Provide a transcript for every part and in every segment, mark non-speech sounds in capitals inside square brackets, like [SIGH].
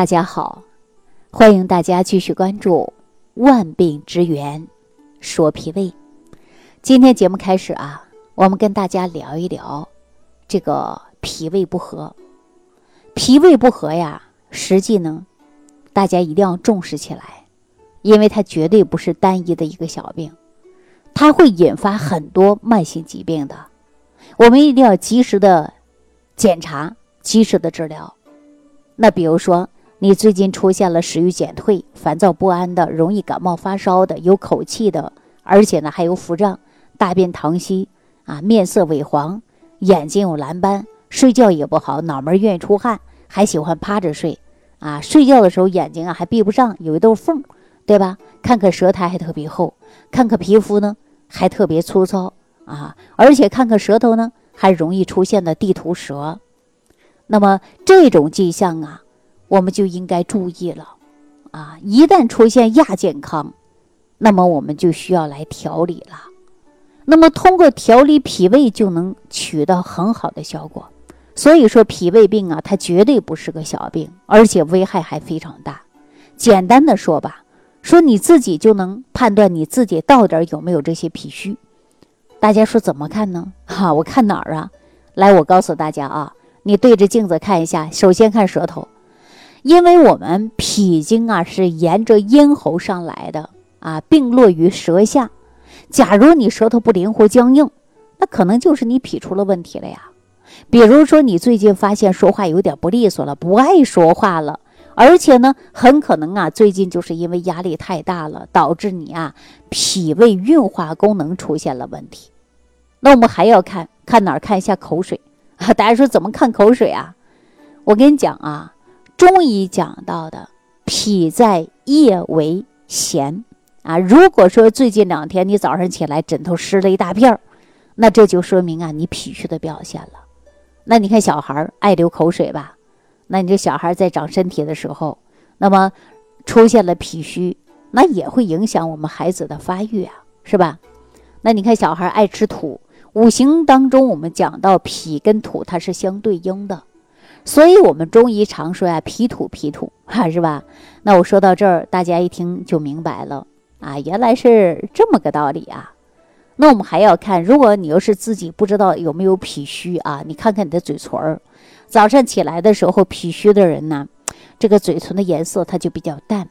大家好，欢迎大家继续关注《万病之源说脾胃》。今天节目开始啊，我们跟大家聊一聊这个脾胃不和。脾胃不和呀，实际呢，大家一定要重视起来，因为它绝对不是单一的一个小病，它会引发很多慢性疾病的。我们一定要及时的检查，及时的治疗。那比如说。你最近出现了食欲减退、烦躁不安的，容易感冒发烧的，有口气的，而且呢还有腹胀、大便溏稀啊，面色萎黄，眼睛有蓝斑，睡觉也不好，脑门愿意出汗，还喜欢趴着睡啊，睡觉的时候眼睛啊还闭不上，有一道缝，对吧？看看舌苔还特别厚，看看皮肤呢还特别粗糙啊，而且看看舌头呢还容易出现的地图舌，那么这种迹象啊。我们就应该注意了，啊，一旦出现亚健康，那么我们就需要来调理了。那么通过调理脾胃就能取得很好的效果。所以说脾胃病啊，它绝对不是个小病，而且危害还非常大。简单的说吧，说你自己就能判断你自己到底有没有这些脾虚。大家说怎么看呢？[LAUGHS] 哈，我看哪儿啊？来，我告诉大家啊，你对着镜子看一下，首先看舌头。因为我们脾经啊是沿着咽喉上来的啊，并落于舌下。假如你舌头不灵活、僵硬，那可能就是你脾出了问题了呀。比如说，你最近发现说话有点不利索了，不爱说话了，而且呢，很可能啊，最近就是因为压力太大了，导致你啊脾胃运化功能出现了问题。那我们还要看看哪儿？看一下口水啊。大家说怎么看口水啊？我跟你讲啊。中医讲到的脾在液为涎啊，如果说最近两天你早上起来枕头湿了一大片儿，那这就说明啊你脾虚的表现了。那你看小孩爱流口水吧？那你这小孩在长身体的时候，那么出现了脾虚，那也会影响我们孩子的发育啊，是吧？那你看小孩爱吃土，五行当中我们讲到脾跟土它是相对应的。所以，我们中医常说呀，脾土脾土，[LAUGHS] 哈，是吧？那我说到这儿，大家一听就明白了啊，原来是这么个道理啊。那我们还要看，如果你要是自己不知道有没有脾虚啊，你看看你的嘴唇儿，早上起来的时候，脾虚的人呢，这个嘴唇的颜色它就比较淡；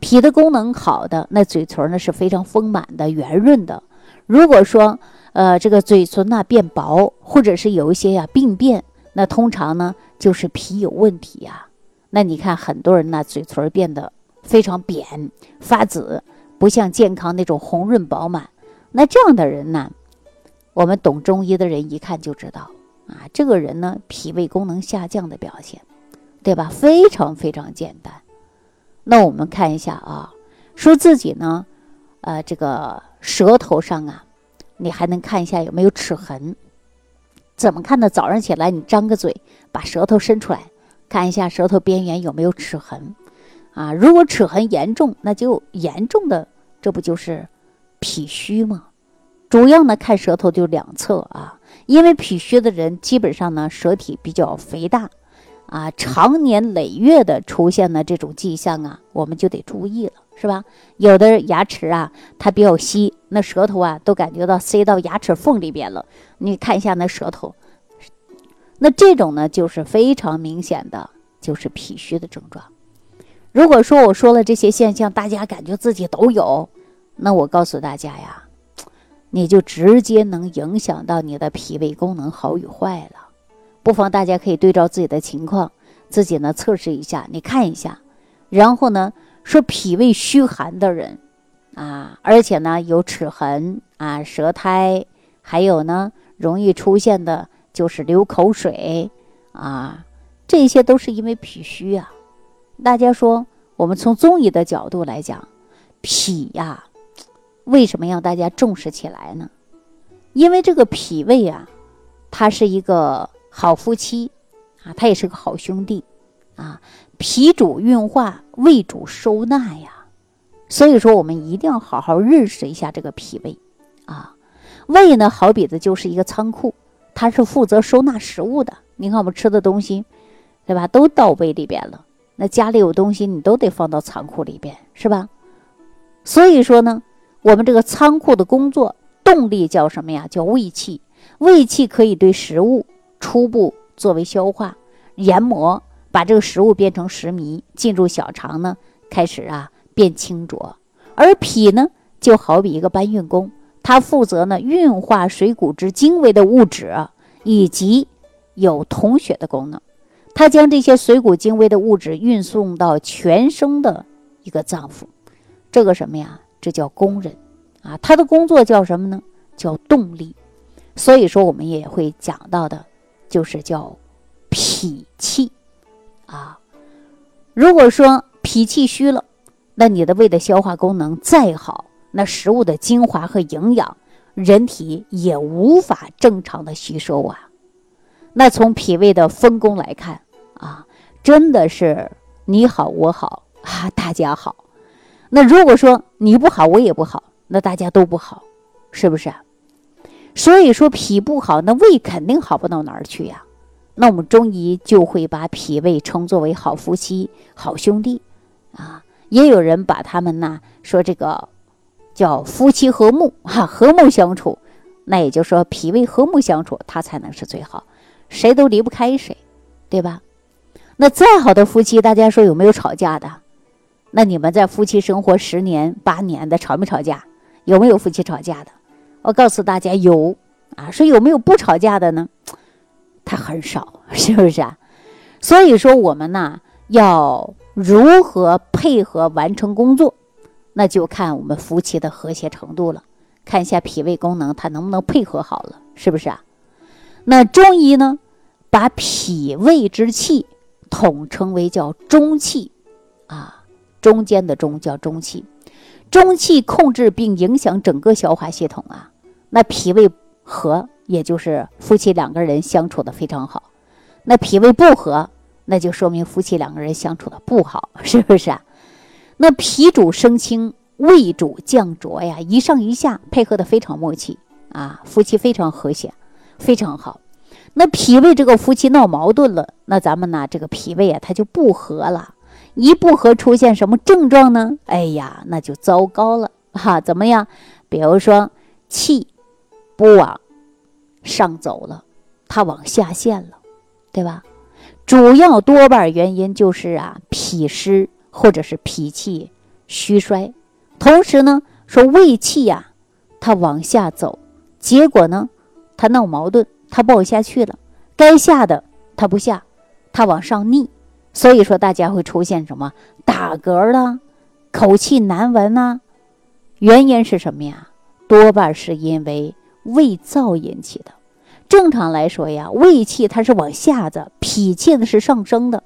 脾的功能好的，那嘴唇呢是非常丰满的、圆润的。如果说呃这个嘴唇呢变薄，或者是有一些呀病变，那通常呢。就是脾有问题呀，那你看很多人呢，嘴唇变得非常扁、发紫，不像健康那种红润饱满。那这样的人呢，我们懂中医的人一看就知道啊，这个人呢，脾胃功能下降的表现，对吧？非常非常简单。那我们看一下啊，说自己呢，呃，这个舌头上啊，你还能看一下有没有齿痕。怎么看呢？早上起来，你张个嘴，把舌头伸出来，看一下舌头边缘有没有齿痕，啊，如果齿痕严重，那就严重的，这不就是脾虚吗？主要呢看舌头就两侧啊，因为脾虚的人基本上呢舌体比较肥大，啊，常年累月的出现的这种迹象啊，我们就得注意了。是吧？有的牙齿啊，它比较稀，那舌头啊都感觉到塞到牙齿缝里边了。你看一下那舌头，那这种呢就是非常明显的，就是脾虚的症状。如果说我说了这些现象，大家感觉自己都有，那我告诉大家呀，你就直接能影响到你的脾胃功能好与坏了。不妨大家可以对照自己的情况，自己呢测试一下，你看一下，然后呢。说脾胃虚寒的人，啊，而且呢有齿痕啊、舌苔，还有呢容易出现的就是流口水啊，这些都是因为脾虚啊。大家说，我们从中医的角度来讲，脾呀，为什么让大家重视起来呢？因为这个脾胃啊，它是一个好夫妻啊，他也是个好兄弟啊。脾主运化，胃主收纳呀，所以说我们一定要好好认识一下这个脾胃啊。胃呢，好比的就是一个仓库，它是负责收纳食物的。你看我们吃的东西，对吧？都到胃里边了那家里有东西，你都得放到仓库里边，是吧？所以说呢，我们这个仓库的工作动力叫什么呀？叫胃气。胃气可以对食物初步作为消化、研磨，把这个食物变成食糜，进入小肠呢，开始啊变清浊。而脾呢，就好比一个搬运工，它负责呢运化水谷之精微的物质，以及有统血的功能。它将这些水谷精微的物质运送到全身的一个脏腑，这个什么呀？这叫工人啊！他的工作叫什么呢？叫动力。所以说，我们也会讲到的，就是叫脾气啊。如果说脾气虚了，那你的胃的消化功能再好，那食物的精华和营养，人体也无法正常的吸收啊。那从脾胃的分工来看。啊，真的是你好我好啊，大家好。那如果说你不好，我也不好，那大家都不好，是不是啊？所以说脾不好，那胃肯定好不到哪儿去呀。那我们中医就会把脾胃称作为好夫妻、好兄弟啊。也有人把他们呢说这个叫夫妻和睦 [LAUGHS] 哈，和睦相处。那也就是说脾胃和睦相处，他才能是最好，谁都离不开谁，对吧？那再好的夫妻，大家说有没有吵架的？那你们在夫妻生活十年八年的，吵没吵架？有没有夫妻吵架的？我告诉大家有啊。说有没有不吵架的呢？他很少，是不是啊？所以说我们呢，要如何配合完成工作，那就看我们夫妻的和谐程度了。看一下脾胃功能，它能不能配合好了，是不是啊？那中医呢，把脾胃之气。统称为叫中气，啊，中间的中叫中气，中气控制并影响整个消化系统啊。那脾胃和，也就是夫妻两个人相处的非常好。那脾胃不和，那就说明夫妻两个人相处的不好，是不是啊？那脾主升清，胃主降浊呀，一上一下配合的非常默契啊，夫妻非常和谐，非常好。那脾胃这个夫妻闹矛盾了，那咱们呢这个脾胃啊，它就不和了。一不和出现什么症状呢？哎呀，那就糟糕了哈！怎么样？比如说气不往上走了，它往下陷了，对吧？主要多半原因就是啊脾湿或者是脾气虚衰。同时呢，说胃气呀，它往下走，结果呢，它闹矛盾。它不下去了，该下的它不下，它往上逆，所以说大家会出现什么打嗝啦，口气难闻呐？原因是什么呀？多半是因为胃燥引起的。正常来说呀，胃气它是往下的，脾气呢是上升的。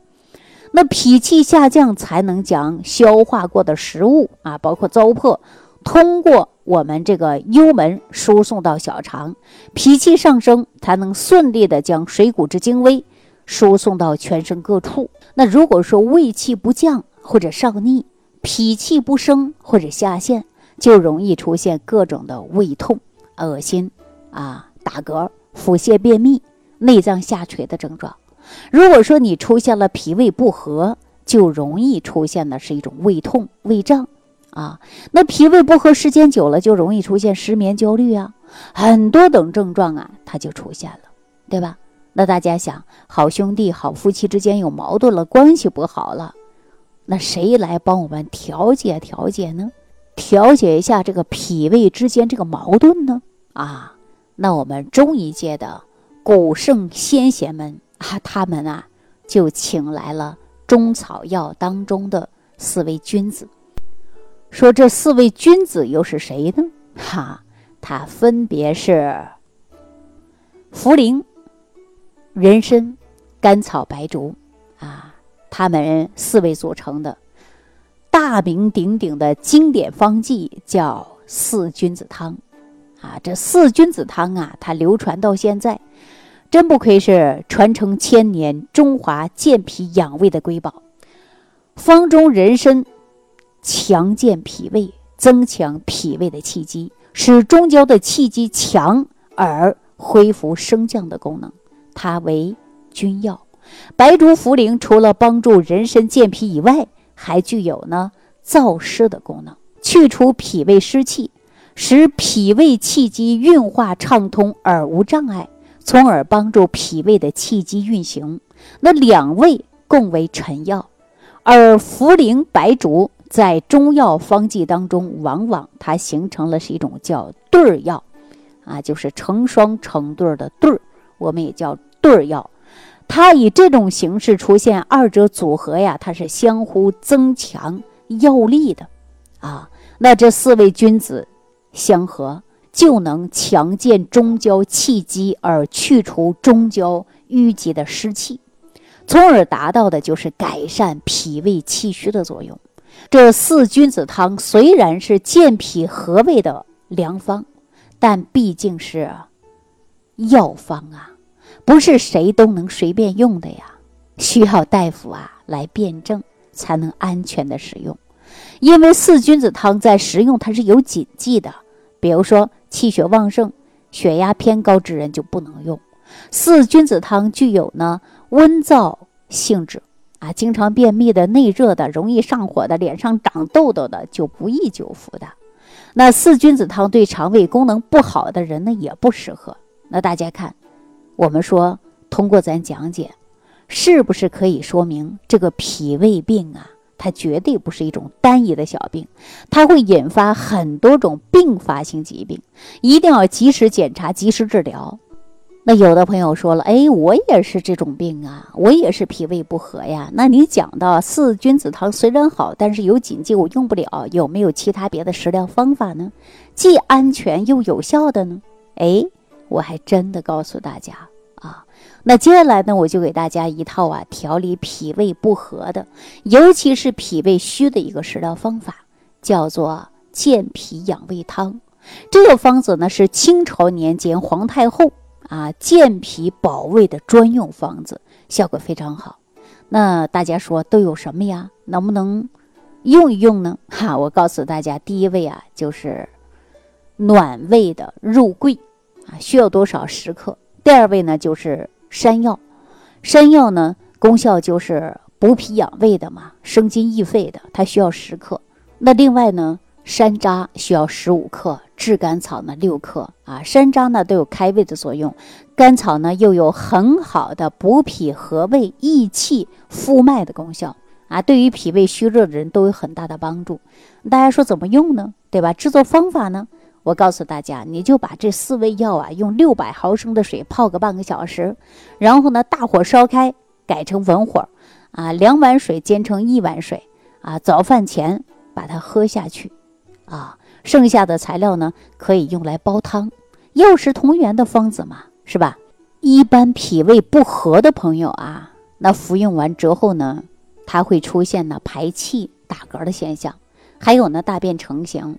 那脾气下降，才能将消化过的食物啊，包括糟粕，通过。我们这个幽门输送到小肠，脾气上升才能顺利的将水谷之精微输送到全身各处。那如果说胃气不降或者上逆，脾气不升或者下陷，就容易出现各种的胃痛、恶心啊、打嗝、腹泻、便秘、内脏下垂的症状。如果说你出现了脾胃不和，就容易出现的是一种胃痛、胃胀。啊，那脾胃不和时间久了，就容易出现失眠、焦虑啊，很多等症状啊，它就出现了，对吧？那大家想，好兄弟、好夫妻之间有矛盾了，关系不好了，那谁来帮我们调解调解呢？调解一下这个脾胃之间这个矛盾呢？啊，那我们中医界的古圣先贤们啊，他们啊，就请来了中草药当中的四位君子。说这四位君子又是谁呢？哈，他分别是茯苓、人参、甘草、白术啊，他们四位组成的大名鼎鼎的经典方剂叫四君子汤啊。这四君子汤啊，它流传到现在，真不愧是传承千年中华健脾养胃的瑰宝。方中人参。强健脾胃，增强脾胃的气机，使中焦的气机强而恢复升降的功能。它为君药，白术茯苓除了帮助人参健脾以外，还具有呢燥湿的功能，去除脾胃湿气，使脾胃气机运化畅通而无障碍，从而帮助脾胃的气机运行。那两味共为臣药，而茯苓、白术在中药方剂当中，往往它形成了是一种叫对儿药，啊，就是成双成对的对儿，我们也叫对儿药。它以这种形式出现，二者组合呀，它是相互增强药力的，啊，那这四位君子相合，就能强健中焦气机，而去除中焦淤积的湿气，从而达到的就是改善脾胃气虚的作用。这四君子汤虽然是健脾和胃的良方，但毕竟是药方啊。不是谁都能随便用的呀，需要大夫啊来辩证才能安全的使用。因为四君子汤在食用它是有禁忌的，比如说气血旺盛、血压偏高之人就不能用。四君子汤具有呢温燥性质啊，经常便秘的、内热的、容易上火的、脸上长痘痘的就不宜久服的。那四君子汤对肠胃功能不好的人呢也不适合。那大家看。我们说，通过咱讲解，是不是可以说明这个脾胃病啊？它绝对不是一种单一的小病，它会引发很多种并发性疾病，一定要及时检查、及时治疗。那有的朋友说了，哎，我也是这种病啊，我也是脾胃不和呀。那你讲到四君子汤虽然好，但是有禁忌，我用不了，有没有其他别的食疗方法呢？既安全又有效的呢？哎，我还真的告诉大家。那接下来呢，我就给大家一套啊调理脾胃不和的，尤其是脾胃虚的一个食疗方法，叫做健脾养胃汤。这个方子呢是清朝年间皇太后啊健脾保胃的专用方子，效果非常好。那大家说都有什么呀？能不能用一用呢？哈，我告诉大家，第一位啊就是暖胃的肉桂啊，需要多少十克？第二位呢，就是山药，山药呢功效就是补脾养胃的嘛，生津益肺的，它需要十克。那另外呢，山楂需要十五克，炙甘草呢六克啊。山楂呢都有开胃的作用，甘草呢又有很好的补脾和胃、益气复脉的功效啊，对于脾胃虚弱的人都有很大的帮助。大家说怎么用呢？对吧？制作方法呢？我告诉大家，你就把这四味药啊，用六百毫升的水泡个半个小时，然后呢，大火烧开，改成文火，啊，两碗水煎成一碗水，啊，早饭前把它喝下去，啊，剩下的材料呢，可以用来煲汤，药食同源的方子嘛，是吧？一般脾胃不和的朋友啊，那服用完之后呢，它会出现呢排气打嗝的现象，还有呢大便成型。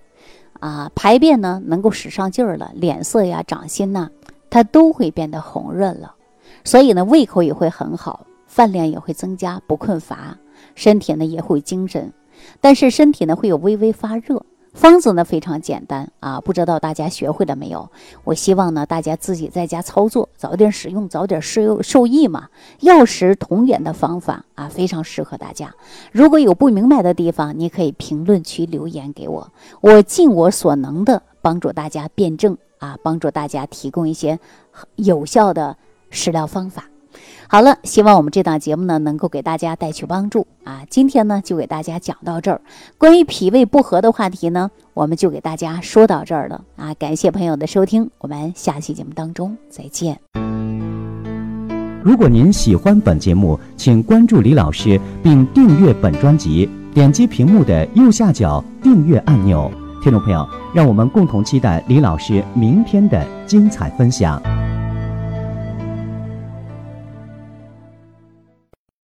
啊，排便呢能够使上劲儿了，脸色呀、掌心呐，它都会变得红润了，所以呢，胃口也会很好，饭量也会增加，不困乏，身体呢也会精神，但是身体呢会有微微发热。方子呢非常简单啊，不知道大家学会了没有？我希望呢大家自己在家操作，早点使用，早点受受益嘛。药食同源的方法啊，非常适合大家。如果有不明白的地方，你可以评论区留言给我，我尽我所能的帮助大家辩证啊，帮助大家提供一些有效的食疗方法。好了，希望我们这档节目呢能够给大家带去帮助啊！今天呢就给大家讲到这儿，关于脾胃不和的话题呢，我们就给大家说到这儿了啊！感谢朋友的收听，我们下期节目当中再见。如果您喜欢本节目，请关注李老师并订阅本专辑，点击屏幕的右下角订阅按钮。听众朋友，让我们共同期待李老师明天的精彩分享。